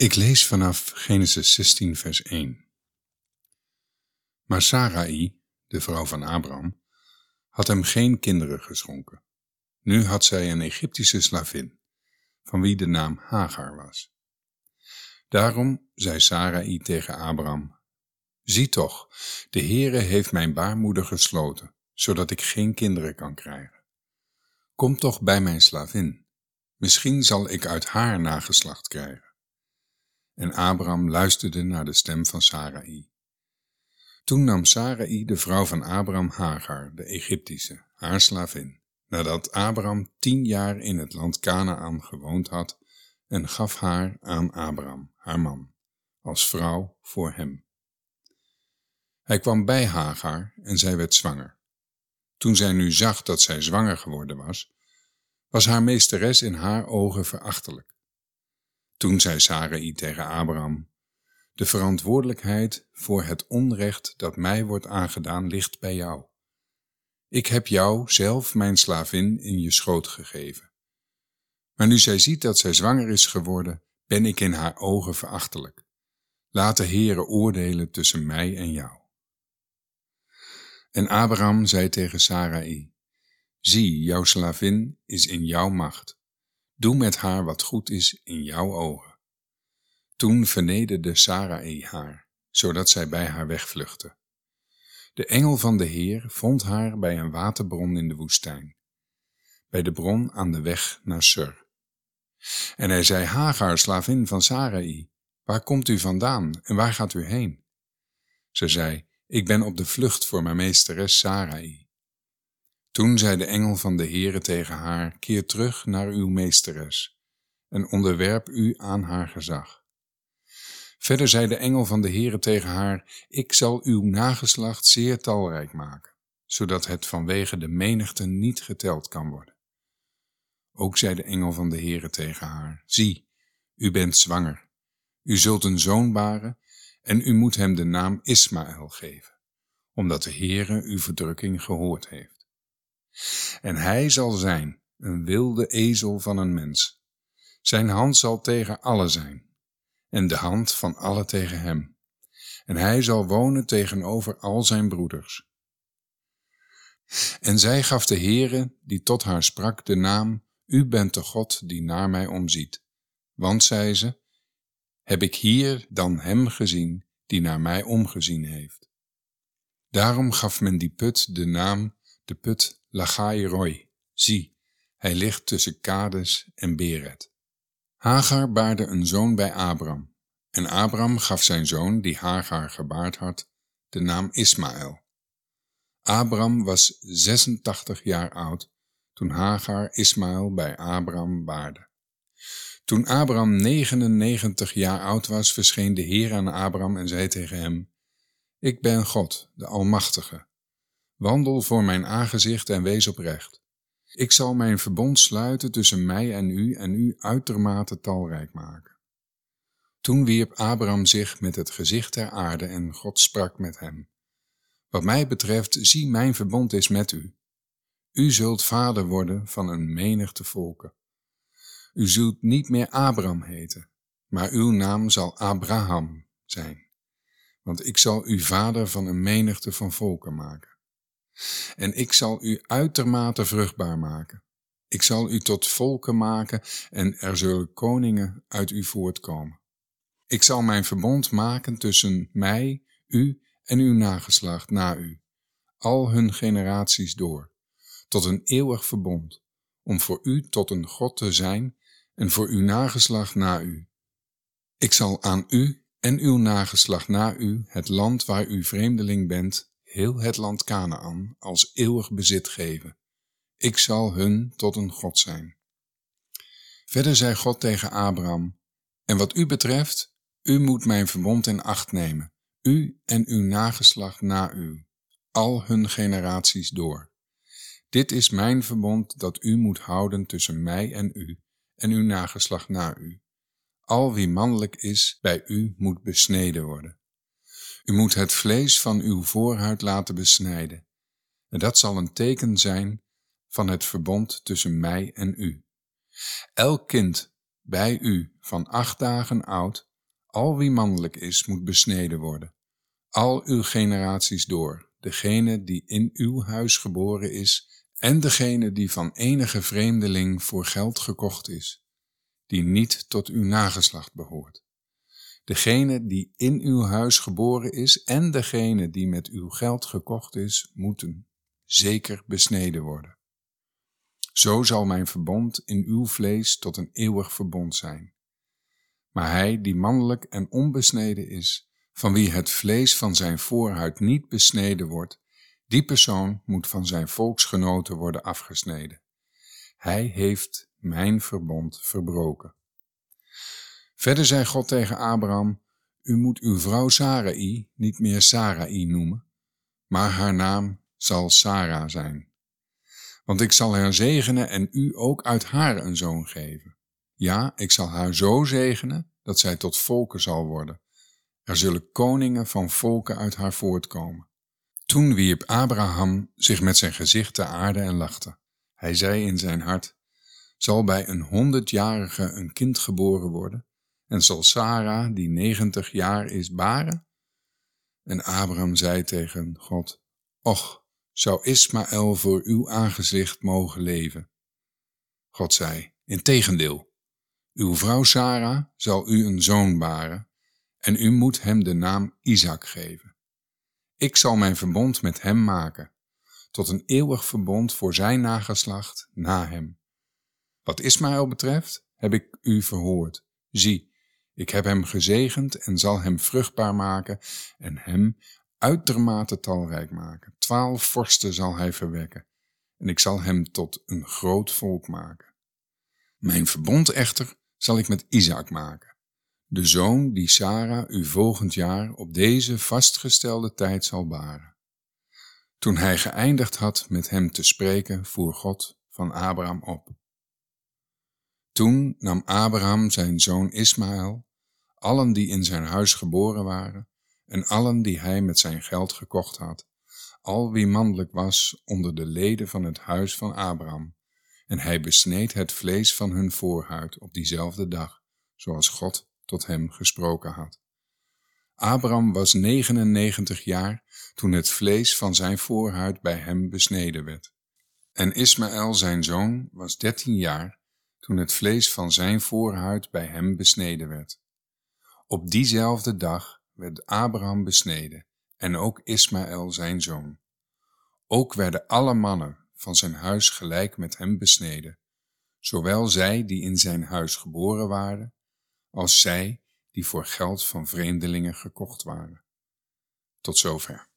Ik lees vanaf Genesis 16, vers 1. Maar Sarai, de vrouw van Abraham, had hem geen kinderen geschonken. Nu had zij een Egyptische slavin, van wie de naam Hagar was. Daarom zei Sarai tegen Abraham, Zie toch, de Heere heeft mijn baarmoeder gesloten, zodat ik geen kinderen kan krijgen. Kom toch bij mijn slavin, misschien zal ik uit haar nageslacht krijgen. En Abraham luisterde naar de stem van Sarai. Toen nam Sarai, de vrouw van Abraham, Hagar, de Egyptische, haar slavin, nadat Abraham tien jaar in het land Canaan gewoond had, en gaf haar aan Abraham, haar man, als vrouw voor hem. Hij kwam bij Hagar en zij werd zwanger. Toen zij nu zag dat zij zwanger geworden was, was haar meesteres in haar ogen verachtelijk. Toen zei Sarai tegen Abraham, de verantwoordelijkheid voor het onrecht dat mij wordt aangedaan ligt bij jou. Ik heb jou zelf mijn slavin in je schoot gegeven. Maar nu zij ziet dat zij zwanger is geworden, ben ik in haar ogen verachtelijk. Laat de Heere oordelen tussen mij en jou. En Abraham zei tegen Sarai, Zie, jouw slavin is in jouw macht. Doe met haar wat goed is in jouw ogen. Toen vernederde Sarai haar, zodat zij bij haar wegvluchtte. De engel van de Heer vond haar bij een waterbron in de woestijn, bij de bron aan de weg naar Sur. En hij zei, Hagar, slavin van Sarai, waar komt u vandaan en waar gaat u heen? Ze zei, ik ben op de vlucht voor mijn meesteres Sarai. Toen zei de engel van de Heere tegen haar, keer terug naar uw meesteres en onderwerp u aan haar gezag. Verder zei de engel van de Heere tegen haar, ik zal uw nageslacht zeer talrijk maken, zodat het vanwege de menigte niet geteld kan worden. Ook zei de engel van de Heere tegen haar, zie, u bent zwanger, u zult een zoon baren en u moet hem de naam Ismaël geven, omdat de Heere uw verdrukking gehoord heeft. En hij zal zijn een wilde ezel van een mens. Zijn hand zal tegen alle zijn, en de hand van alle tegen hem. En hij zal wonen tegenover al zijn broeders. En zij gaf de Heere, die tot haar sprak, de naam, U bent de God die naar mij omziet. Want, zei ze, heb ik hier dan hem gezien die naar mij omgezien heeft. Daarom gaf men die put de naam de put Lagai Roy, zie, hij ligt tussen Kades en Beret. Hagar baarde een zoon bij Abram, en Abram gaf zijn zoon, die Hagar gebaard had, de naam Ismaël. Abram was 86 jaar oud toen Hagar Ismaël bij Abram baarde. Toen Abram 99 jaar oud was, verscheen de Heer aan Abram en zei tegen hem, Ik ben God, de Almachtige. Wandel voor mijn aangezicht en wees oprecht. Ik zal mijn verbond sluiten tussen mij en u en u uitermate talrijk maken. Toen wierp Abraham zich met het gezicht ter aarde en God sprak met hem. Wat mij betreft, zie mijn verbond is met u. U zult vader worden van een menigte volken. U zult niet meer Abraham heten, maar uw naam zal Abraham zijn, want ik zal u vader van een menigte van volken maken. En ik zal u uitermate vruchtbaar maken. Ik zal u tot volken maken en er zullen koningen uit u voortkomen. Ik zal mijn verbond maken tussen mij, u en uw nageslacht na u, al hun generaties door, tot een eeuwig verbond, om voor u tot een God te zijn en voor uw nageslacht na u. Ik zal aan u en uw nageslacht na u het land waar u vreemdeling bent heel het land Canaan als eeuwig bezit geven. Ik zal hun tot een God zijn. Verder zei God tegen Abraham, en wat u betreft, u moet mijn verbond in acht nemen, u en uw nageslacht na u, al hun generaties door. Dit is mijn verbond dat u moet houden tussen mij en u en uw nageslacht na u. Al wie mannelijk is bij u moet besneden worden. U moet het vlees van uw voorhuid laten besnijden. En dat zal een teken zijn van het verbond tussen mij en u. Elk kind bij u van acht dagen oud Al wie mannelijk is, moet besneden worden. Al uw generaties door, degene die in uw huis geboren is, en degene die van enige vreemdeling voor geld gekocht is, die niet tot uw nageslacht behoort. Degene die in uw huis geboren is en degene die met uw geld gekocht is, moeten zeker besneden worden. Zo zal mijn verbond in uw vlees tot een eeuwig verbond zijn. Maar hij die mannelijk en onbesneden is, van wie het vlees van zijn voorhuid niet besneden wordt, die persoon moet van zijn volksgenoten worden afgesneden. Hij heeft mijn verbond verbroken. Verder zei God tegen Abraham, u moet uw vrouw Sarai niet meer Sarai noemen, maar haar naam zal Sarah zijn. Want ik zal haar zegenen en u ook uit haar een zoon geven. Ja, ik zal haar zo zegenen dat zij tot volken zal worden. Er zullen koningen van volken uit haar voortkomen. Toen wierp Abraham zich met zijn gezicht te aarde en lachte. Hij zei in zijn hart, zal bij een honderdjarige een kind geboren worden? En zal Sarah, die negentig jaar is, baren? En Abraham zei tegen God, Och, zou Ismaël voor uw aangezicht mogen leven? God zei, integendeel, uw vrouw Sarah zal u een zoon baren, en u moet hem de naam Isaac geven. Ik zal mijn verbond met hem maken, tot een eeuwig verbond voor zijn nageslacht na hem. Wat Ismaël betreft, heb ik u verhoord. Zie, ik heb hem gezegend en zal hem vruchtbaar maken en hem uitermate talrijk maken. Twaalf vorsten zal hij verwekken en ik zal hem tot een groot volk maken. Mijn verbond echter zal ik met Isaac maken, de zoon die Sarah u volgend jaar op deze vastgestelde tijd zal baren. Toen hij geëindigd had met hem te spreken, voer God van Abraham op. Toen nam Abraham zijn zoon Ismaël, allen die in zijn huis geboren waren, en allen die hij met zijn geld gekocht had, al wie mannelijk was onder de leden van het huis van Abraham, en hij besneed het vlees van hun voorhuid op diezelfde dag, zoals God tot hem gesproken had. Abraham was 99 jaar toen het vlees van zijn voorhuid bij hem besneden werd. En Ismaël zijn zoon was 13 jaar toen het vlees van zijn voorhuid bij hem besneden werd. Op diezelfde dag werd Abraham besneden en ook Ismaël zijn zoon. Ook werden alle mannen van zijn huis gelijk met hem besneden, zowel zij die in zijn huis geboren waren, als zij die voor geld van vreemdelingen gekocht waren. Tot zover.